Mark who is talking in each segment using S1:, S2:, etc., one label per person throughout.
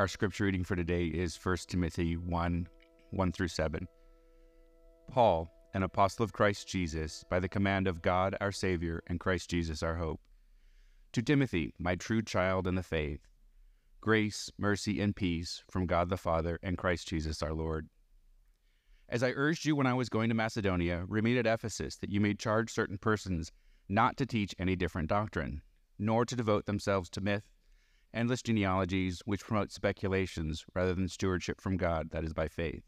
S1: Our scripture reading for today is 1 Timothy 1 1 through 7. Paul, an apostle of Christ Jesus, by the command of God our Savior and Christ Jesus our hope. To Timothy, my true child in the faith, grace, mercy, and peace from God the Father and Christ Jesus our Lord. As I urged you when I was going to Macedonia, remain at Ephesus, that you may charge certain persons not to teach any different doctrine, nor to devote themselves to myth, endless genealogies which promote speculations rather than stewardship from God that is by faith.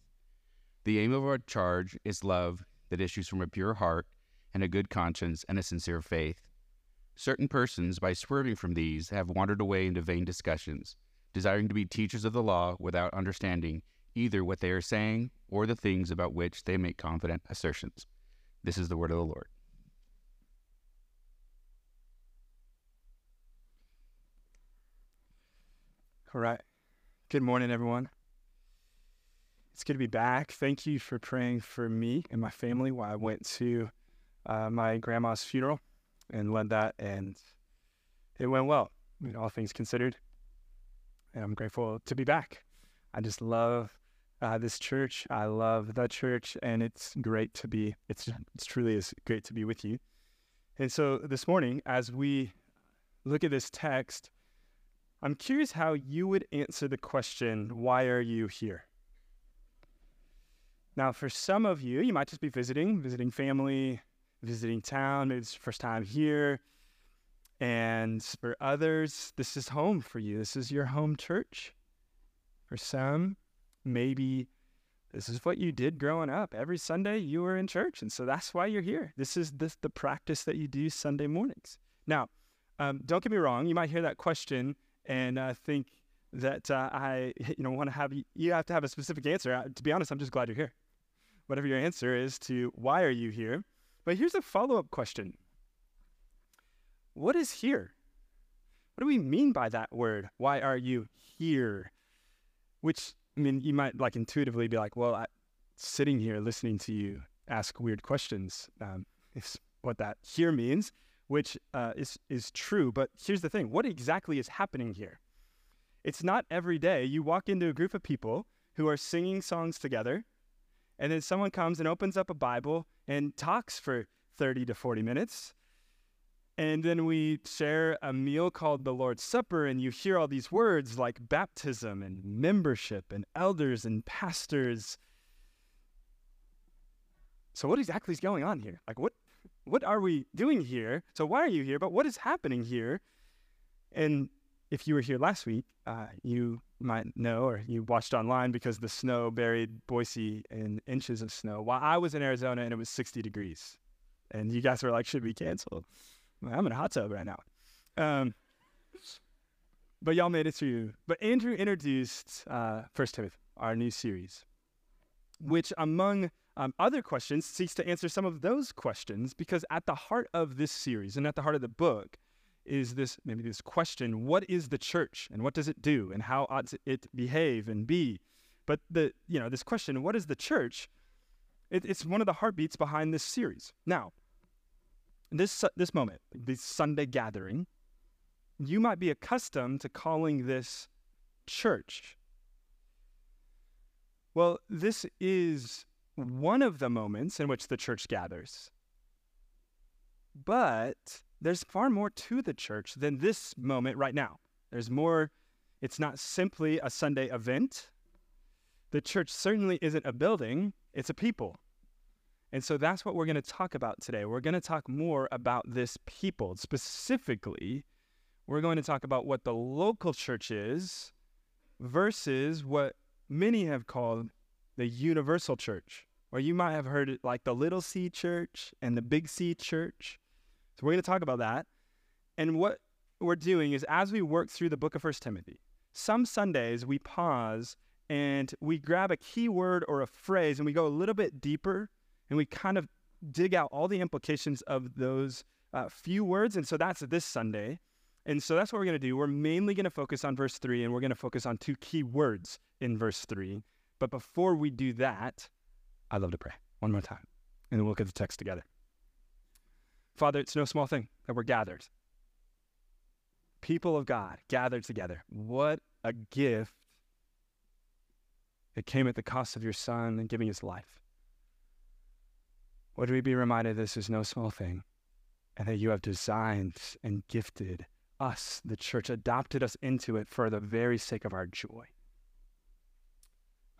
S1: The aim of our charge is love that issues from a pure heart and a good conscience and a sincere faith. Certain persons, by swerving from these, have wandered away into vain discussions, desiring to be teachers of the law without understanding either what they are saying or the things about which they make confident assertions. This is the word of the Lord.
S2: All right. Good morning, everyone. It's good to be back. Thank you for praying for me and my family while I went to uh, my grandma's funeral and led that, and it went well, I mean, all things considered. And I'm grateful to be back. I just love uh, this church. I love the church, and it's great to be. It's it's truly is great to be with you. And so this morning, as we look at this text, I'm curious how you would answer the question, "Why are you here?" Now, for some of you, you might just be visiting, visiting family, visiting town. Maybe it's your first time here. And for others, this is home for you. This is your home church. For some, maybe this is what you did growing up. Every Sunday you were in church, and so that's why you're here. This is this, the practice that you do Sunday mornings. Now, um, don't get me wrong. You might hear that question and I think that uh, I, you know, want to have you. Have to have a specific answer. Uh, to be honest, I'm just glad you're here. Whatever your answer is to why are you here, but here's a follow up question What is here? What do we mean by that word? Why are you here? Which, I mean, you might like intuitively be like, well, I, sitting here listening to you ask weird questions um, is what that here means, which uh, is, is true. But here's the thing what exactly is happening here? It's not every day you walk into a group of people who are singing songs together and then someone comes and opens up a Bible and talks for 30 to 40 minutes. And then we share a meal called the Lord's Supper, and you hear all these words like baptism and membership and elders and pastors. So, what exactly is going on here? Like, what, what are we doing here? So, why are you here? But what is happening here? And if you were here last week, uh, you might know or you watched online because the snow buried Boise in inches of snow while I was in Arizona and it was 60 degrees. And you guys were like, should we cancel? I'm in a hot tub right now. Um, but y'all made it through. But Andrew introduced uh, First Timothy, our new series, which among um, other questions seeks to answer some of those questions because at the heart of this series and at the heart of the book is this maybe this question what is the church and what does it do and how ought it behave and be? But the you know this question what is the church? It, it's one of the heartbeats behind this series. Now this this moment this sunday gathering you might be accustomed to calling this church. Well this is one of the moments in which the church gathers but there's far more to the church than this moment right now. There's more, it's not simply a Sunday event. The church certainly isn't a building, it's a people. And so that's what we're going to talk about today. We're going to talk more about this people. Specifically, we're going to talk about what the local church is versus what many have called the universal church, or you might have heard it like the little c church and the big C church. So we're going to talk about that. And what we're doing is as we work through the book of First Timothy, some Sundays we pause and we grab a key word or a phrase and we go a little bit deeper and we kind of dig out all the implications of those uh, few words. And so that's this Sunday. And so that's what we're going to do. We're mainly going to focus on verse 3 and we're going to focus on two key words in verse 3. But before we do that, I'd love to pray one more time. And then we'll look at the text together. Father, it's no small thing that we're gathered. People of God gathered together. What a gift It came at the cost of your son and giving his life. Would we be reminded this is no small thing and that you have designed and gifted us, the church, adopted us into it for the very sake of our joy.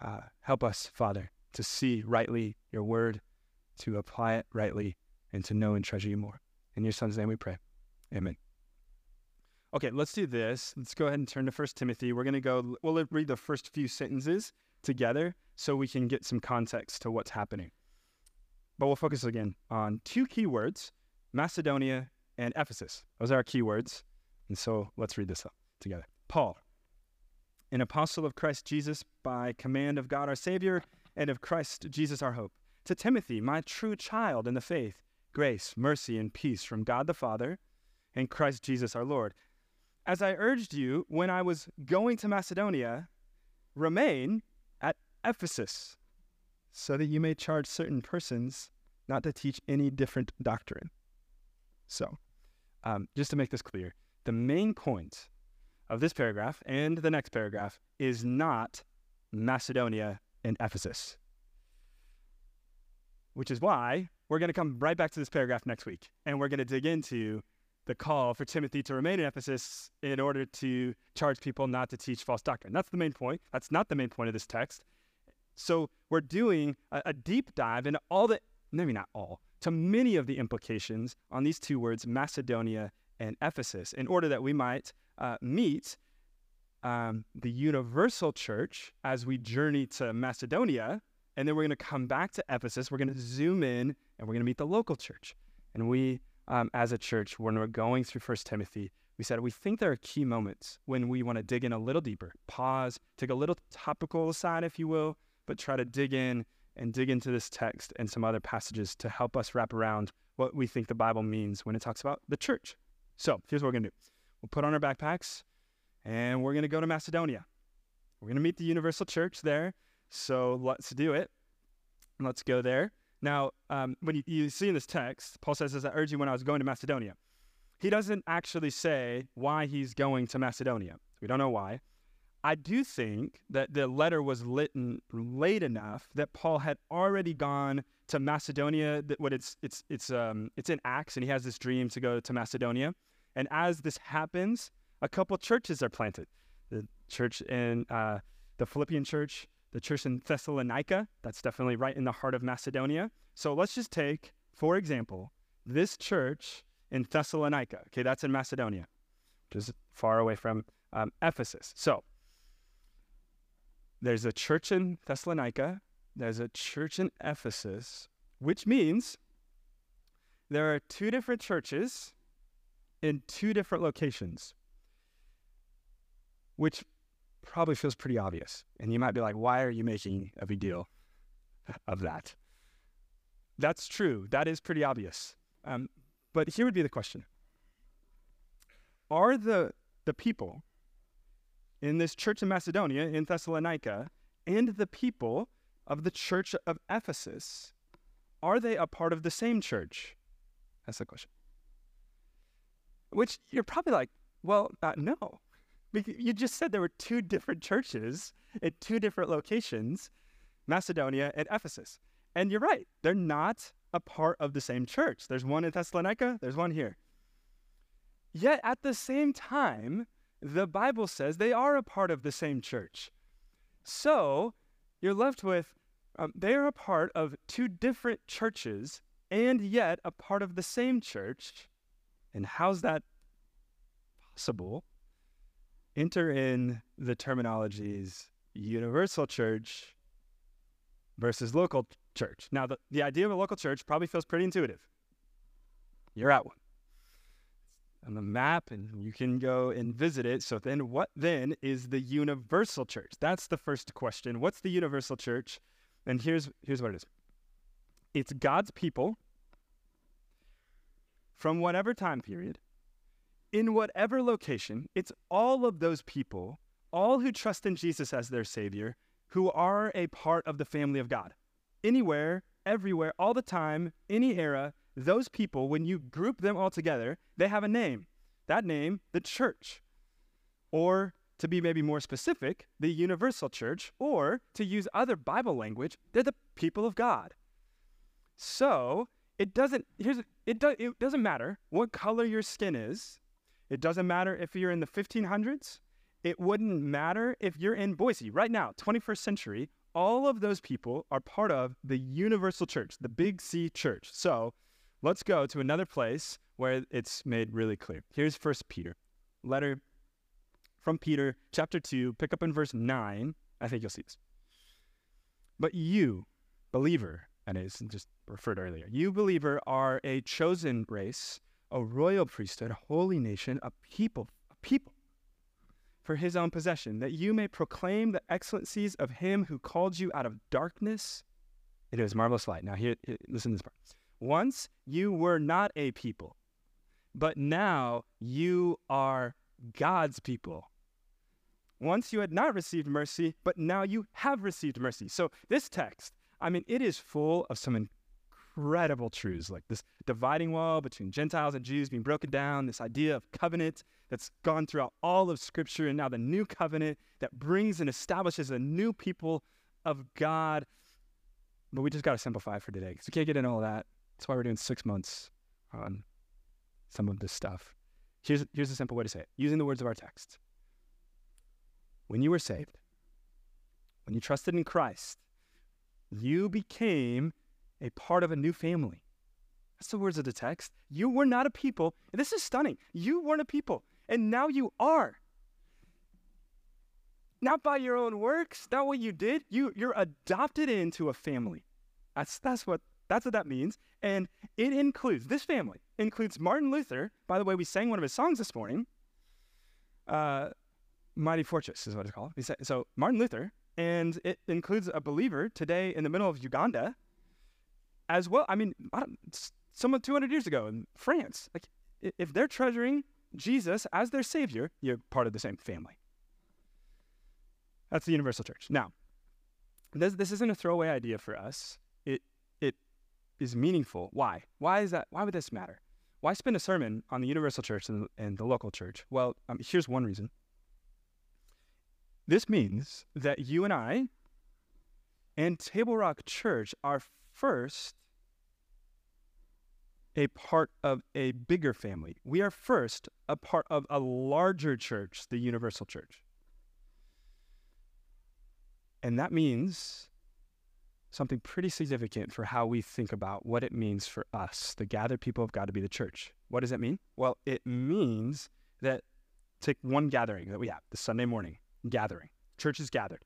S2: Uh, help us, Father, to see rightly your word, to apply it rightly, and to know and treasure you more. In your son's name we pray. Amen. Okay, let's do this. Let's go ahead and turn to First Timothy. We're going to go, we'll read the first few sentences together so we can get some context to what's happening. But we'll focus again on two key words Macedonia and Ephesus. Those are our key words. And so let's read this up together. Paul, an apostle of Christ Jesus by command of God our Savior and of Christ Jesus our hope. To Timothy, my true child in the faith, grace, mercy, and peace from God the Father and Christ Jesus our Lord. As I urged you when I was going to Macedonia, remain at Ephesus, so that you may charge certain persons not to teach any different doctrine. So, um, just to make this clear, the main point of this paragraph and the next paragraph is not Macedonia and Ephesus, which is why we're going to come right back to this paragraph next week and we're going to dig into the call for Timothy to remain in Ephesus in order to charge people not to teach false doctrine. That's the main point. That's not the main point of this text. So we're doing a, a deep dive into all the, maybe not all, to many of the implications on these two words, Macedonia and Ephesus, in order that we might uh, meet um, the universal church as we journey to Macedonia. And then we're going to come back to Ephesus. We're going to zoom in and we're going to meet the local church. And we um, as a church when we're going through First Timothy, we said we think there are key moments when we want to dig in a little deeper, pause, take a little topical aside, if you will, but try to dig in and dig into this text and some other passages to help us wrap around what we think the Bible means when it talks about the church. So here's what we're going to do we'll put on our backpacks and we're going to go to Macedonia. We're going to meet the universal church there. So let's do it. Let's go there. Now, um, when you, you, see in this text, Paul says, As I urge you when I was going to Macedonia. He doesn't actually say why he's going to Macedonia. We don't know why. I do think that the letter was written late enough that Paul had already gone to Macedonia. That what it's it's it's um it's in Acts, and he has this dream to go to Macedonia. And as this happens, a couple churches are planted. The church in uh, the Philippian church the church in Thessalonica. That's definitely right in the heart of Macedonia. So let's just take, for example, this church in Thessalonica. Okay, that's in Macedonia, which is far away from um, Ephesus. So there's a church in Thessalonica, there's a church in Ephesus, which means there are two different churches in two different locations, which probably feels pretty obvious. And you might be like, why are you making a big deal of that? That's true. That is pretty obvious. Um, but here would be the question Are the, the people in this church in Macedonia, in Thessalonica, and the people of the church of Ephesus, are they a part of the same church? That's the question. Which you're probably like, well, uh, no. You just said there were two different churches at two different locations, Macedonia and Ephesus. And you're right, they're not a part of the same church. There's one in Thessalonica, there's one here. Yet at the same time, the Bible says they are a part of the same church. So you're left with um, they are a part of two different churches and yet a part of the same church. And how's that possible? enter in the terminologies universal church versus local church. Now, the, the idea of a local church probably feels pretty intuitive. You're at one on the map and you can go and visit it. So then what then is the universal church? That's the first question. What's the universal church? And here's here's what it is. It's God's people from whatever time period in whatever location, it's all of those people, all who trust in Jesus as their Savior, who are a part of the family of God. Anywhere, everywhere, all the time, any era, those people, when you group them all together, they have a name. That name, the church. Or to be maybe more specific, the universal church, or to use other Bible language, they're the people of God. So it doesn't here's it, it doesn't matter what color your skin is. It doesn't matter if you're in the 1500s. It wouldn't matter if you're in Boise right now, 21st century. All of those people are part of the universal church, the Big C church. So let's go to another place where it's made really clear. Here's First Peter, letter from Peter, chapter 2, pick up in verse 9. I think you'll see this. But you, believer, and it's just referred earlier, you, believer, are a chosen race, a royal priesthood, a holy nation, a people, a people for his own possession, that you may proclaim the excellencies of him who called you out of darkness into his marvelous light. Now, here, here listen to this part. Once you were not a people, but now you are God's people. Once you had not received mercy, but now you have received mercy. So, this text, I mean, it is full of some incredible truths like this dividing wall between Gentiles and Jews being broken down, this idea of covenant that's gone throughout all of Scripture, and now the new covenant that brings and establishes a new people of God. But we just got to simplify for today because we can't get into all that. That's why we're doing six months on some of this stuff. Here's, here's a simple way to say it using the words of our text. When you were saved, when you trusted in Christ, you became a part of a new family. That's the words of the text. You were not a people. And this is stunning. You weren't a people, and now you are. Not by your own works, not what you did. You, you're adopted into a family. That's, that's, what, that's what that means. And it includes, this family includes Martin Luther. By the way, we sang one of his songs this morning. Uh, Mighty Fortress is what it's called. So Martin Luther, and it includes a believer today in the middle of Uganda, as well. I mean, I someone 200 years ago in France. Like, if they're treasuring Jesus as their savior, you're part of the same family. That's the universal church. Now, this, this isn't a throwaway idea for us. It it is meaningful. Why? Why is that? Why would this matter? Why spend a sermon on the universal church and, and the local church? Well, um, here's one reason. This means that you and I and Table Rock Church are first a part of a bigger family. We are first a part of a larger church, the universal church. And that means something pretty significant for how we think about what it means for us, the gathered people of God, to be the church. What does that mean? Well, it means that take one gathering that we have, the Sunday morning gathering, church is gathered.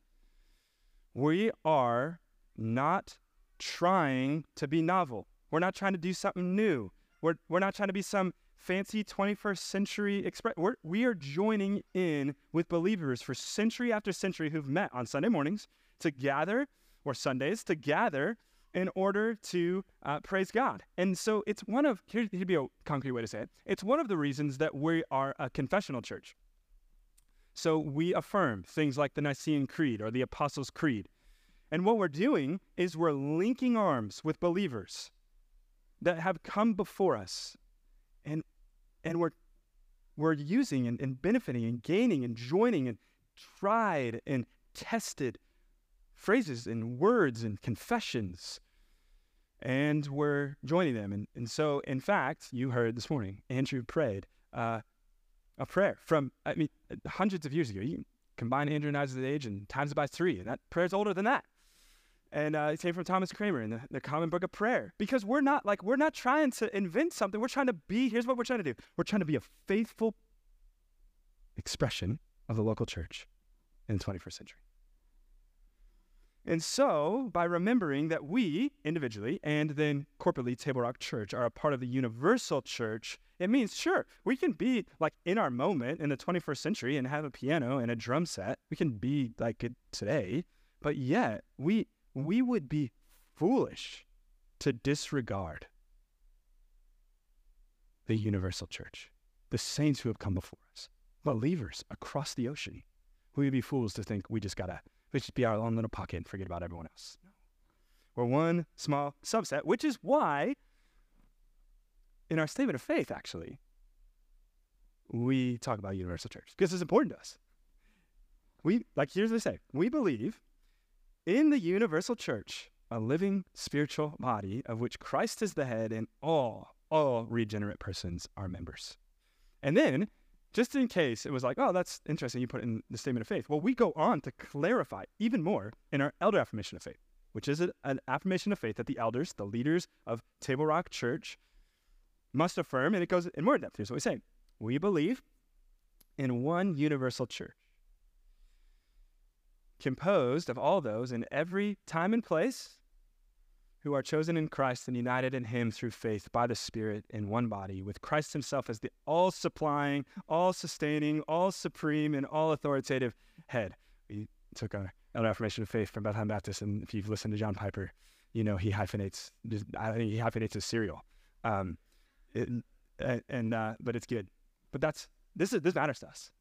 S2: We are not trying to be novel. We're not trying to do something new. We're, we're not trying to be some fancy 21st century express. We're, we are joining in with believers for century after century who've met on Sunday mornings to gather, or Sundays, to gather in order to uh, praise God. And so it's one of, here, here'd be a concrete way to say it, it's one of the reasons that we are a confessional church. So we affirm things like the Nicene Creed or the Apostles' Creed. And what we're doing is we're linking arms with believers that have come before us. And and we're we're using and, and benefiting and gaining and joining and tried and tested phrases and words and confessions. And we're joining them. And, and so in fact you heard this morning andrew prayed uh, a prayer from i mean hundreds of years ago. You combine andrew and i's age and times it by three. And that prayer's older than that and uh, it came from Thomas Cranmer in the, the Common Book of Prayer. Because we're not like we're not trying to invent something. We're trying to be. Here's what we're trying to do. We're trying to be a faithful expression of the local church in the 21st century. And so, by remembering that we individually and then corporately, Table Rock Church, are a part of the universal church, it means, sure, we can be like in our moment in the 21st century and have a piano and a drum set. We can be like it today, but yet we we would be foolish to disregard the universal church, the saints who have come before us, believers across the ocean. We would be fools to think we just gotta we just be our own little pocket and forget about everyone else. We're one small subset, which is why in our statement of faith, actually, we talk about universal church because it's important to us. We like here's what they say. We believe in the universal church, a living spiritual body of which Christ is the head and all all regenerate persons are members. And then just in case it was like, oh, that's interesting, you put in the statement of faith. Well, we go on to clarify even more in our elder affirmation of faith, which is an affirmation of faith that the elders, the leaders of Table Rock Church, must affirm. And it goes in more depth. Here's what we say We believe in one universal church, composed of all those in every time and place who are chosen in Christ and united in Him through faith by the Spirit in one body, with Christ Himself as the all supplying, all sustaining, all supreme, and all authoritative head. We took our elder affirmation of faith from Bethlehem Baptist, and if you've listened to John Piper, you know he hyphenates. I think he hyphenates his cereal, um, it, and uh, but it's good. But that's this is this matters to us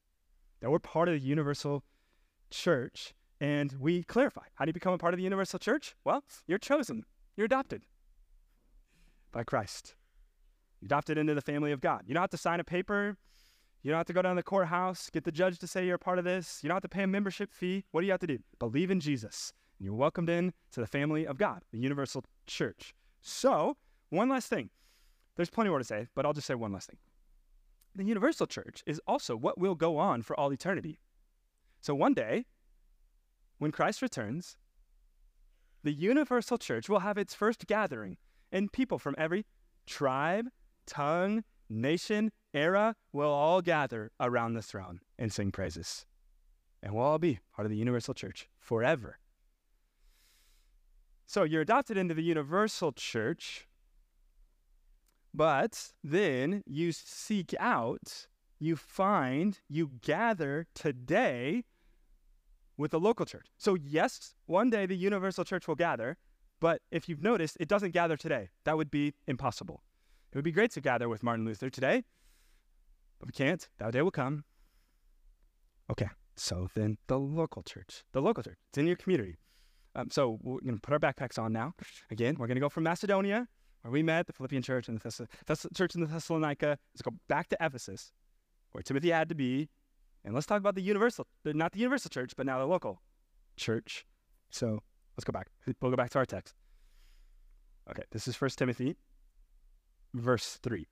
S2: that we're part of the universal church, and we clarify how do you become a part of the universal church? Well, you're chosen you're adopted by Christ. You're adopted into the family of God. You don't have to sign a paper. You don't have to go down to the courthouse, get the judge to say you're a part of this. You don't have to pay a membership fee. What do you have to do? Believe in Jesus. And you're welcomed in to the family of God, the universal church. So, one last thing. There's plenty more to say, but I'll just say one last thing. The universal church is also what will go on for all eternity. So, one day, when Christ returns, the universal church will have its first gathering, and people from every tribe, tongue, nation, era will all gather around the throne and sing praises. And we'll all be part of the universal church forever. So you're adopted into the universal church, but then you seek out, you find, you gather today with the local church. So, yes, one day the universal church will gather, but if you've noticed, it doesn't gather today. That would be impossible. It would be great to gather with Martin Luther today, but we can't. That day will come. Okay, so then the local church, the local church, it's in your community. Um, so we're going to put our backpacks on now. Again, we're going to go from Macedonia, where we met, the Philippian church, and the Thess- Thess- church in the Thessalonica. Let's go back to Ephesus, where Timothy had to be, and let's talk about the universal, not the universal church, but now the local church. So let's go back. We'll go back to our text. Okay, this is First Timothy, verse 3.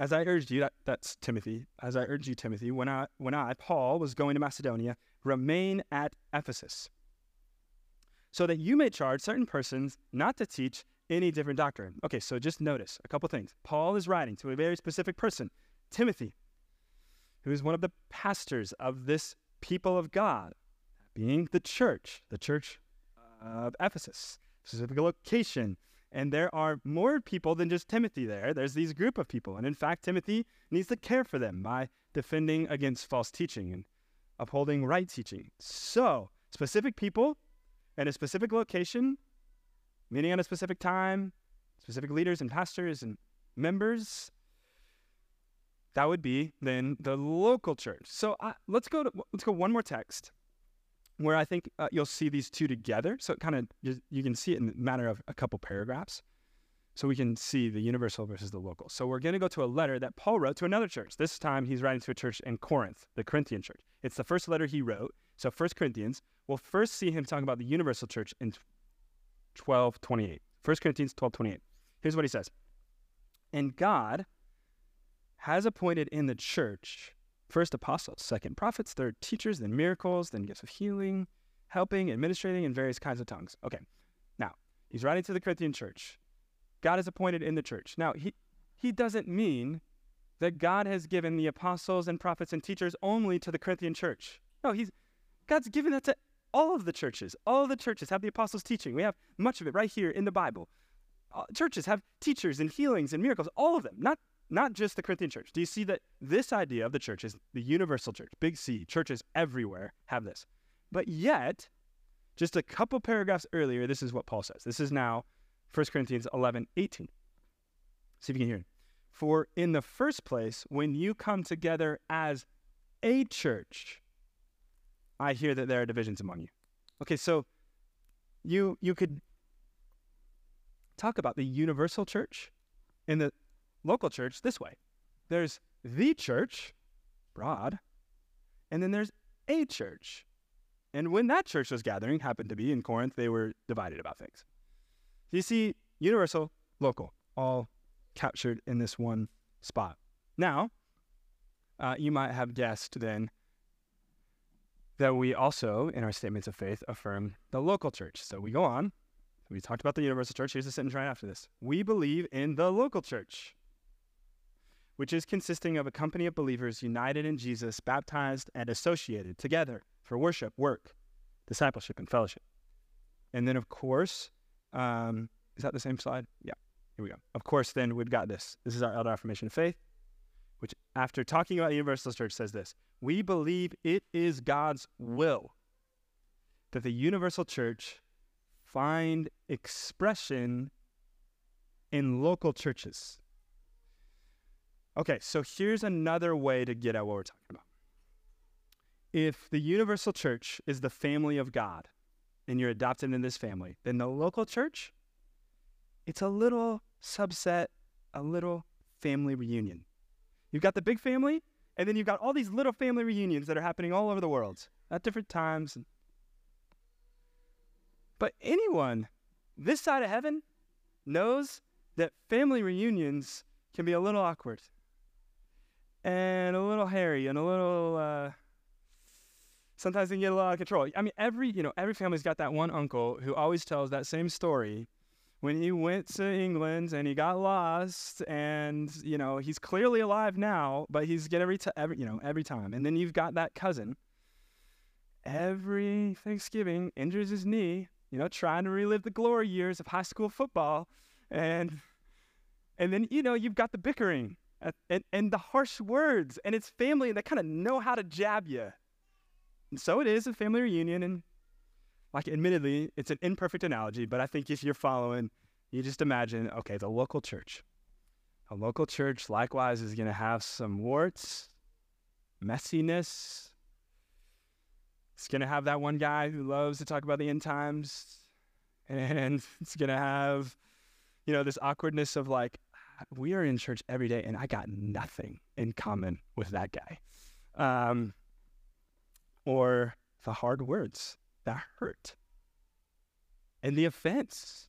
S2: As I urged you, that, that's Timothy, as I urged you, Timothy, when I, when I, Paul, was going to Macedonia, remain at Ephesus, so that you may charge certain persons not to teach any different doctrine. Okay, so just notice a couple things. Paul is writing to a very specific person, Timothy who is one of the pastors of this people of God, being the church, the church of Ephesus, specific location. And there are more people than just Timothy there. There's these group of people. And in fact, Timothy needs to care for them by defending against false teaching and upholding right teaching. So, specific people and a specific location, meeting at a specific time, specific leaders and pastors and members that would be then the local church. So let's go to let's go one more text where I think uh, you'll see these two together. So it kind of you can see it in the matter of a couple paragraphs. So we can see the universal versus the local. So we're going to go to a letter that Paul wrote to another church. This time he's writing to a church in Corinth, the Corinthian church. It's the first letter he wrote. So First Corinthians, we'll first see him talking about the universal church in 1228. 1 Corinthians 1228. Here's what he says. And God has appointed in the church first apostles, second prophets, third teachers, then miracles, then gifts of healing, helping, administrating, and various kinds of tongues. Okay, now he's writing to the Corinthian church. God is appointed in the church. Now he he doesn't mean that God has given the apostles and prophets and teachers only to the Corinthian church. No, he's God's given that to all of the churches. All the churches have the apostles' teaching. We have much of it right here in the Bible. Uh, churches have teachers and healings and miracles, all of them, not not just the Corinthian church. Do you see that this idea of the church is the universal church, big C, churches everywhere have this. But yet, just a couple paragraphs earlier, this is what Paul says. This is now 1 Corinthians 11, 18. See if you can hear it. For in the first place, when you come together as a church, I hear that there are divisions among you. Okay, so you you could talk about the universal church in the local church this way there's the church, broad, and then there's a church. And when that church was gathering, happened to be in Corinth, they were divided about things. You see, universal, local, all captured in this one spot. Now, uh, you might have guessed then that we also, in our statements of faith, affirm the local church. So we go on. We talked about the universal church. Here's the sentence right after this. We believe in the local church, which is consisting of a company of believers united in Jesus, baptized and associated together for worship, work, discipleship, and fellowship. And then, of course, um, is that the same slide? Yeah, here we go. Of course, then we've got this. This is our elder affirmation of faith, which, after talking about the universal church, says this We believe it is God's will that the universal church find expression in local churches. Okay, so here's another way to get at what we're talking about. If the universal church is the family of God and you're adopted in this family, then the local church, it's a little subset, a little family reunion. You've got the big family, and then you've got all these little family reunions that are happening all over the world at different times. But anyone this side of heaven knows that family reunions can be a little awkward hairy and a little uh, sometimes they can get a little out of control. I mean, every you know every family's got that one uncle who always tells that same story when he went to England and he got lost and you know he's clearly alive now, but he's get every t- every you know every time. And then you've got that cousin every Thanksgiving injures his knee, you know, trying to relive the glory years of high school football, and and then you know you've got the bickering and, and the harsh words, and it's family and they kind of know how to jab you. And so it is a family reunion, and like, admittedly, it's an imperfect analogy, but I think if you're following, you just imagine, okay, the local church. A local church, likewise, is going to have some warts, messiness. It's going to have that one guy who loves to talk about the end times, and it's going to have, you know, this awkwardness of like, we are in church every day, and I got nothing in common with that guy. Um, or the hard words that hurt, and the offense,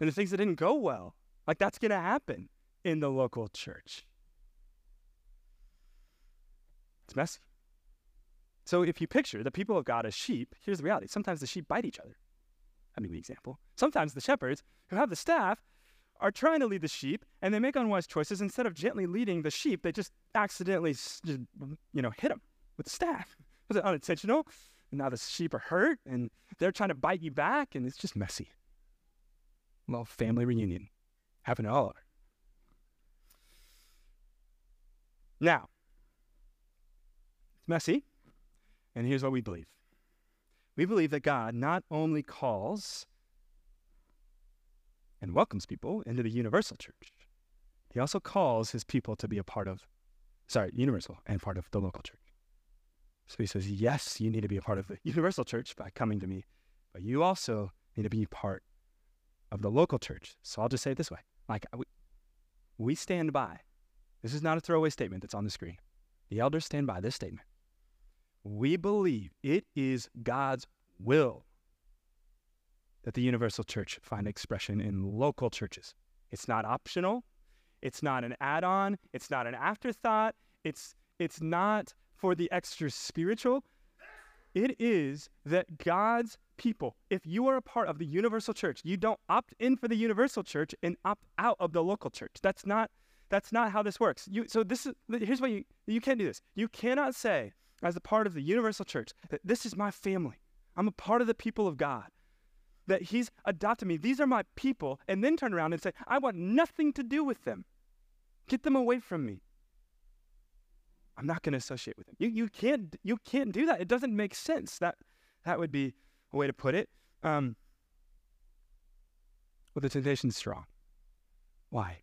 S2: and the things that didn't go well. Like that's going to happen in the local church. It's messy. So if you picture the people of God as sheep, here's the reality. Sometimes the sheep bite each other. I mean, the example. Sometimes the shepherds who have the staff are trying to lead the sheep and they make unwise choices. Instead of gently leading the sheep, they just accidentally, just, you know, hit them with the staff. Was it unintentional? And now the sheep are hurt and they're trying to bite you back and it's just messy. Little family reunion happening all. Now, it's messy, and here's what we believe. We believe that God not only calls and welcomes people into the universal church, he also calls his people to be a part of, sorry, universal and part of the local church. So he says, yes, you need to be a part of the universal church by coming to me, but you also need to be part of the local church. So I'll just say it this way like, we, we stand by. This is not a throwaway statement that's on the screen. The elders stand by this statement. We believe it is God's will that the universal church find expression in local churches. It's not optional. It's not an add-on. It's not an afterthought. It's it's not for the extra spiritual. It is that God's people, if you are a part of the universal church, you don't opt in for the universal church and opt out of the local church. That's not that's not how this works. You so this is here's what you you can't do this. You cannot say as a part of the universal church that this is my family. I'm a part of the people of God. That he's adopted me. These are my people and then turn around and say, I want nothing to do with them. Get them away from me. I'm not going to associate with them. You, you, can't, you can't do that. It doesn't make sense. That, that would be a way to put it. Um, well, the temptation's strong. Why?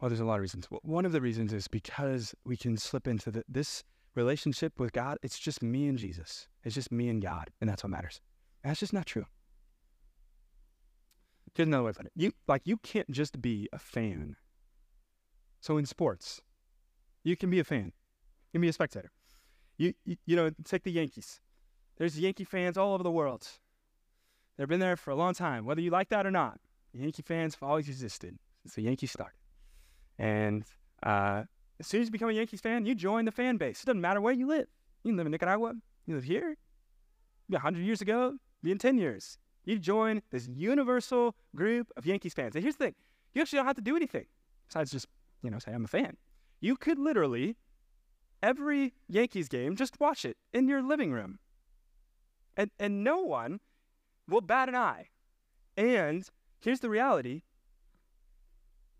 S2: Well, there's a lot of reasons. Well, one of the reasons is because we can slip into the, this relationship with God. It's just me and Jesus. It's just me and God, and that's what matters. That's just not true. Here's another way to put it. You like you can't just be a fan. So in sports, you can be a fan. You can be a spectator. You, you, you know, take the Yankees. There's Yankee fans all over the world. They've been there for a long time, whether you like that or not. Yankee fans have always existed since the Yankees started. And uh, as soon as you become a Yankees fan, you join the fan base. It doesn't matter where you live. You live in Nicaragua, you live here, 100 years ago, be in 10 years. You join this universal group of Yankees fans. And here's the thing you actually don't have to do anything besides just, you know, say, I'm a fan. You could literally, every Yankees game, just watch it in your living room. And, and no one will bat an eye. And here's the reality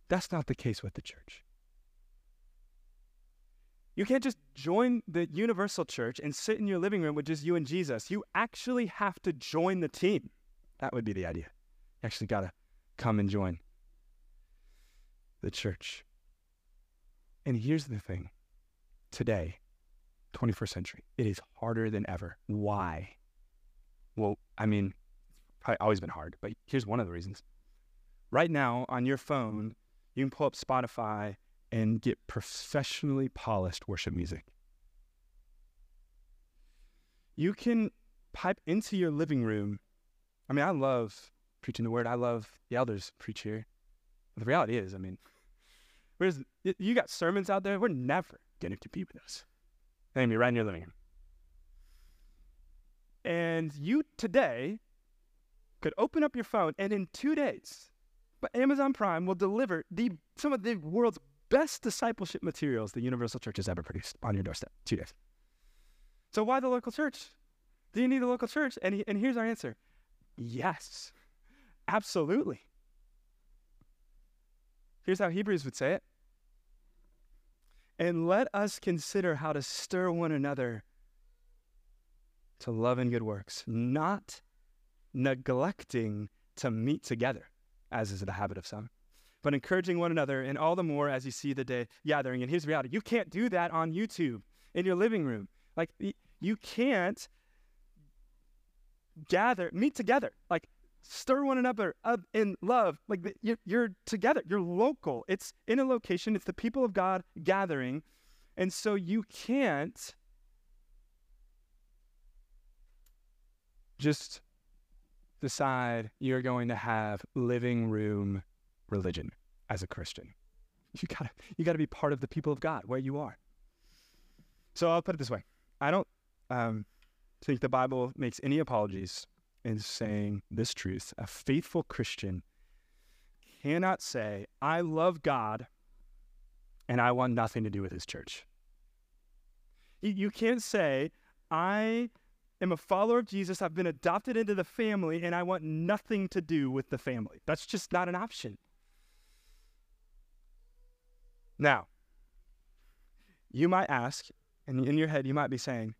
S2: that's not the case with the church. You can't just join the universal church and sit in your living room with just you and Jesus. You actually have to join the team. That would be the idea. You actually got to come and join the church. And here's the thing today, 21st century, it is harder than ever. Why? Well, I mean, it's probably always been hard, but here's one of the reasons. Right now on your phone, you can pull up Spotify and get professionally polished worship music. You can pipe into your living room. I mean, I love preaching the word. I love the elders preach here. But the reality is, I mean, whereas you got sermons out there, we're never going to be with us. They're right in your living room. And you today could open up your phone and in two days, but Amazon Prime will deliver the some of the world's best discipleship materials the Universal Church has ever produced on your doorstep. Two days. So why the local church? Do you need a local church? And, he, and here's our answer yes, absolutely. Here's how Hebrews would say it. And let us consider how to stir one another to love and good works, not neglecting to meet together, as is the habit of some but encouraging one another, and all the more as you see the day gathering. And here's the reality you can't do that on YouTube in your living room. Like, you can't gather, meet together, like, stir one another up in love. Like, you're, you're together, you're local. It's in a location, it's the people of God gathering. And so you can't just decide you're going to have living room religion as a Christian. You gotta you gotta be part of the people of God where you are. So I'll put it this way: I don't um, think the Bible makes any apologies in saying this truth. A faithful Christian cannot say, "I love God and I want nothing to do with His church." You, can't say, "I." am a follower of Jesus. I've been adopted into the family and I want nothing to do with the family. That's just not an option. Now, you might ask, and in your head, you might be saying,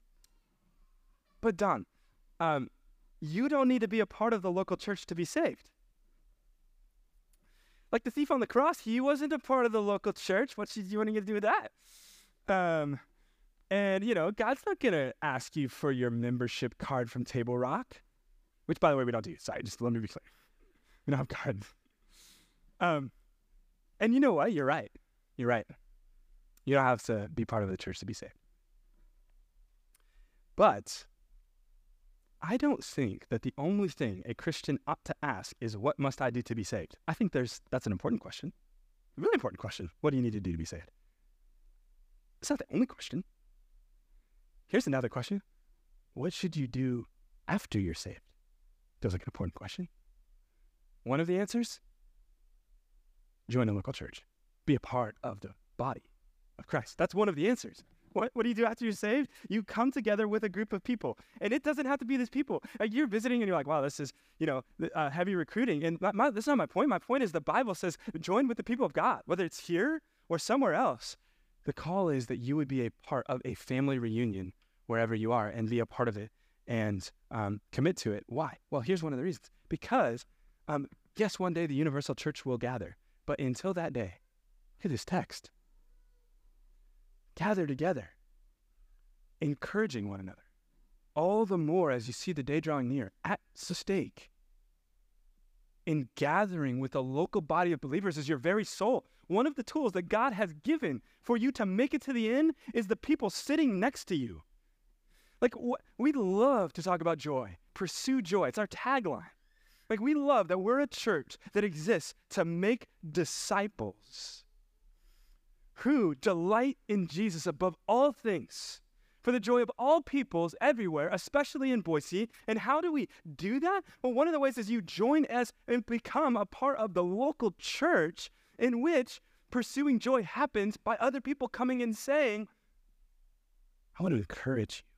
S2: but Don, um, you don't need to be a part of the local church to be saved. Like the thief on the cross, he wasn't a part of the local church. What's he wanting to do with that? Um, and you know, God's not gonna ask you for your membership card from Table Rock, which, by the way, we don't do. Sorry, just let me be clear. We don't have cards. Um, and you know what? You're right. You're right. You don't have to be part of the church to be saved. But I don't think that the only thing a Christian ought to ask is what must I do to be saved? I think there's that's an important question. A really important question. What do you need to do to be saved? It's not the only question. Here's another question. What should you do after you're saved? Feels like an important question. One of the answers join a local church be a part of the body of Christ. That's one of the answers. What, what do you do after you're saved? You come together with a group of people. And it doesn't have to be these people. Like you're visiting and you're like, wow, this is, you know, uh, heavy recruiting. And my, my, that's not my point. My point is the Bible says join with the people of God, whether it's here or somewhere else. The call is that you would be a part of a family reunion wherever you are and be a part of it and um, commit to it. Why? Well, here's one of the reasons. Because, um, yes, one day the universal church will gather. But until that day, Look at this text. Gather together, encouraging one another. All the more as you see the day drawing near, at stake. In gathering with a local body of believers is your very soul. One of the tools that God has given for you to make it to the end is the people sitting next to you. Like, wh- we love to talk about joy, pursue joy. It's our tagline. Like, we love that we're a church that exists to make disciples who delight in Jesus above all things for the joy of all peoples everywhere, especially in Boise. And how do we do that? Well, one of the ways is you join us and become a part of the local church in which pursuing joy happens by other people coming and saying, I want to encourage you.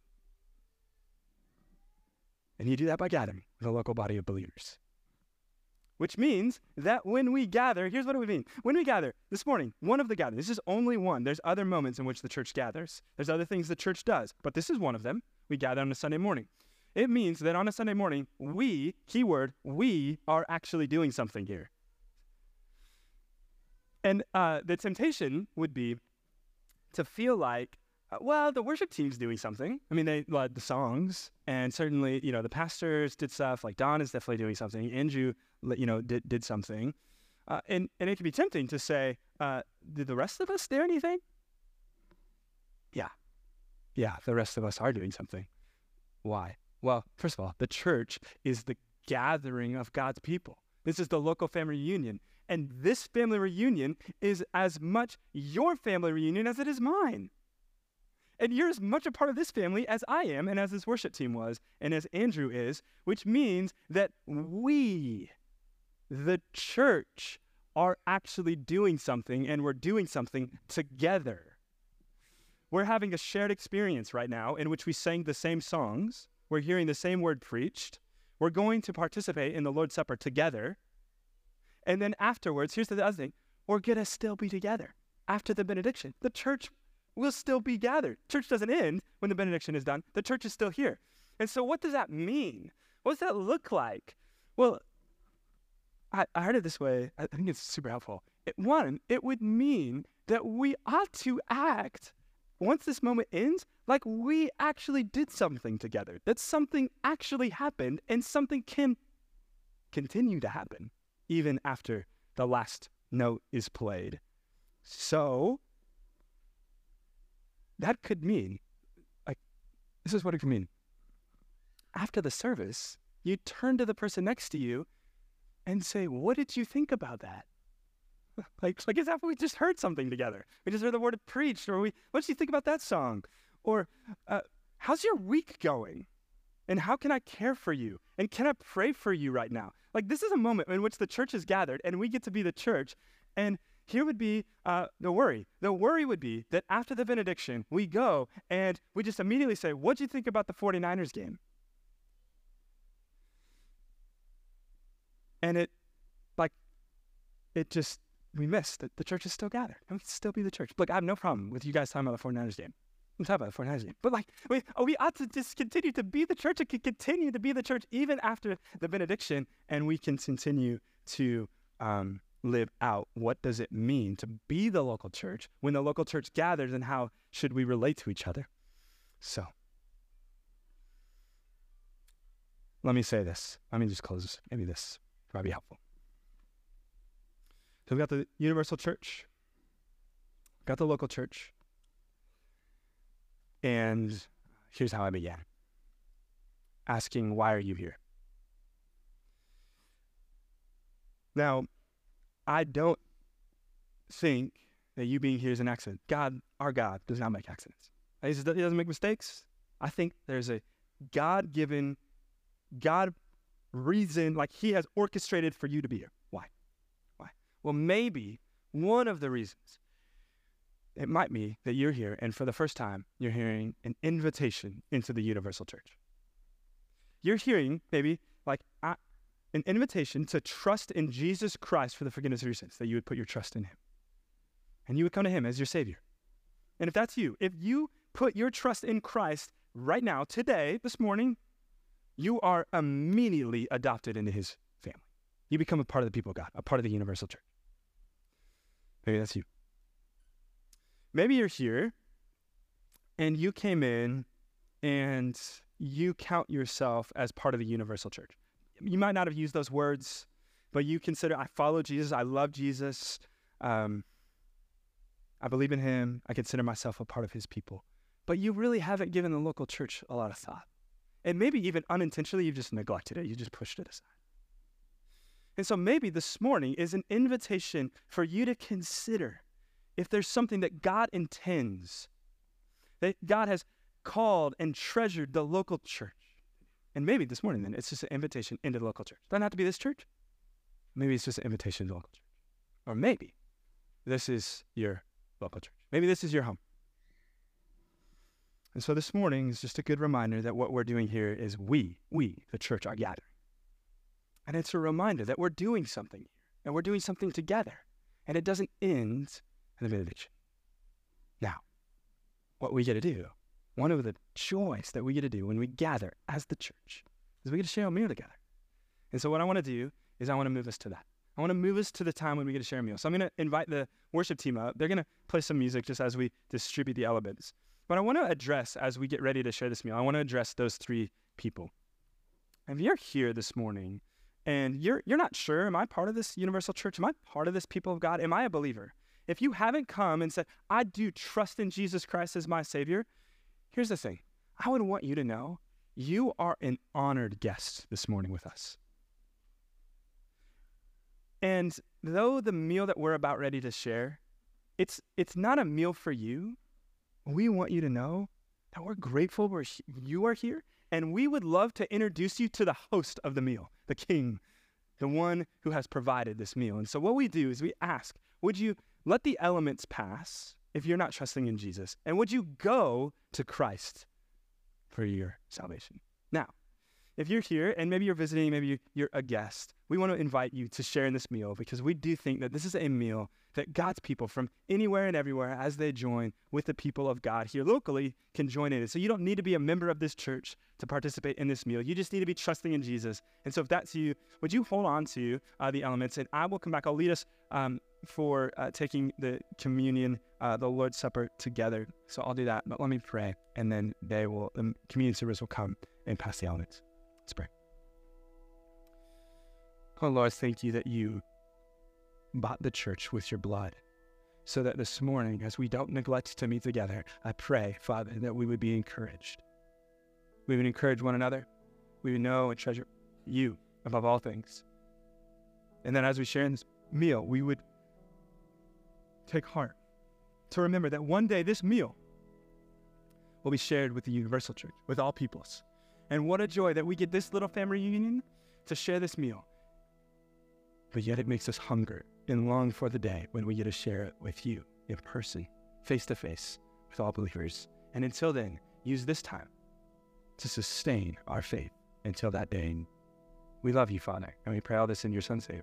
S2: And you do that by gathering with a local body of believers. Which means that when we gather, here's what it would mean. When we gather this morning, one of the gatherings, this is only one. There's other moments in which the church gathers, there's other things the church does, but this is one of them. We gather on a Sunday morning. It means that on a Sunday morning, we, keyword, we are actually doing something here. And uh, the temptation would be to feel like well, the worship team's doing something. I mean, they led the songs, and certainly, you know, the pastors did stuff. Like Don is definitely doing something. Andrew, you know, did did something, uh, and and it can be tempting to say, uh, did the rest of us do anything? Yeah, yeah, the rest of us are doing something. Why? Well, first of all, the church is the gathering of God's people. This is the local family reunion. And this family reunion is as much your family reunion as it is mine. And you're as much a part of this family as I am and as this worship team was and as Andrew is, which means that we, the church, are actually doing something and we're doing something together. We're having a shared experience right now in which we sang the same songs, we're hearing the same word preached, we're going to participate in the Lord's Supper together. And then afterwards, here's the other thing we're going to still be together after the benediction. The church will still be gathered. Church doesn't end when the benediction is done. The church is still here. And so, what does that mean? What does that look like? Well, I, I heard it this way. I think it's super helpful. It, one, it would mean that we ought to act once this moment ends like we actually did something together, that something actually happened and something can continue to happen even after the last note is played. So, that could mean, like, this is what it could mean. After the service, you turn to the person next to you and say, What did you think about that? Like, like it's after we just heard something together. We just heard the word preached, or we, what did you think about that song? Or, uh, how's your week going? And how can I care for you? And can I pray for you right now? Like, this is a moment in which the church is gathered and we get to be the church. And here would be uh, the worry. The worry would be that after the benediction, we go and we just immediately say, What do you think about the 49ers game? And it, like, it just, we missed that the church is still gathered. And we still be the church. Look, I have no problem with you guys talking about the 49ers game. I'm talking about the 49ers game. But, like, we, oh, we ought to just continue to be the church. It can continue to be the church even after the benediction, and we can continue to um, live out what does it mean to be the local church when the local church gathers and how should we relate to each other? So let me say this. Let me just close maybe this might be helpful. So we've got the universal church got the local church and here's how i began. Asking why are you here? Now I don't think that you being here is an accident. God, our God, does not make accidents. He doesn't make mistakes. I think there's a God given, God reason, like He has orchestrated for you to be here. Why? Why? Well, maybe one of the reasons it might be that you're here and for the first time you're hearing an invitation into the universal church. You're hearing, maybe, like, I, an invitation to trust in Jesus Christ for the forgiveness of your sins, that you would put your trust in Him. And you would come to Him as your Savior. And if that's you, if you put your trust in Christ right now, today, this morning, you are immediately adopted into His family. You become a part of the people of God, a part of the universal church. Maybe that's you. Maybe you're here and you came in and you count yourself as part of the universal church you might not have used those words, but you consider, I follow Jesus, I love Jesus, um, I believe in him, I consider myself a part of his people. but you really haven't given the local church a lot of thought. And maybe even unintentionally, you've just neglected it, you just pushed it aside. And so maybe this morning is an invitation for you to consider if there's something that God intends, that God has called and treasured the local church. And maybe this morning, then, it's just an invitation into the local church. Doesn't have to be this church. Maybe it's just an invitation to the local church. Or maybe this is your local church. Maybe this is your home. And so this morning is just a good reminder that what we're doing here is we, we, the church, are gathering. And it's a reminder that we're doing something here and we're doing something together. And it doesn't end in the benediction. Now, what we get to do, one of the joys that we get to do when we gather as the church is we get to share a meal together. And so what I want to do is I want to move us to that. I want to move us to the time when we get to share a meal. So I'm going to invite the worship team up. They're going to play some music just as we distribute the elements. But I want to address, as we get ready to share this meal, I want to address those three people. If you're here this morning and you're, you're not sure, am I part of this universal church? Am I part of this people of God? Am I a believer? If you haven't come and said, I do trust in Jesus Christ as my Savior, here's the thing I would want you to know you are an honored guest this morning with us. And though the meal that we're about ready to share, it's it's not a meal for you. We want you to know that we're grateful we're, you are here, and we would love to introduce you to the host of the meal, the King, the one who has provided this meal. And so what we do is we ask, would you let the elements pass if you're not trusting in Jesus, and would you go to Christ for your salvation? Now, if you're here and maybe you're visiting, maybe you're a guest, we want to invite you to share in this meal because we do think that this is a meal that God's people from anywhere and everywhere, as they join with the people of God here locally, can join in. It. So you don't need to be a member of this church to participate in this meal. You just need to be trusting in Jesus. And so if that's you, would you hold on to uh, the elements and I will come back. I'll lead us um, for uh, taking the communion, uh, the Lord's Supper together. So I'll do that. But let me pray, and then they will, the community service will come and pass the elements. Let's pray. Oh Lord, thank you that you bought the church with your blood. So that this morning, as we don't neglect to meet together, I pray, Father, that we would be encouraged. We would encourage one another. We would know and treasure you above all things. And then as we share in this meal, we would take heart to remember that one day this meal will be shared with the universal church, with all peoples. And what a joy that we get this little family reunion to share this meal. But yet it makes us hunger and long for the day when we get to share it with you in person, face to face, with all believers. And until then, use this time to sustain our faith until that day. We love you, Father, and we pray all this in your Son's name.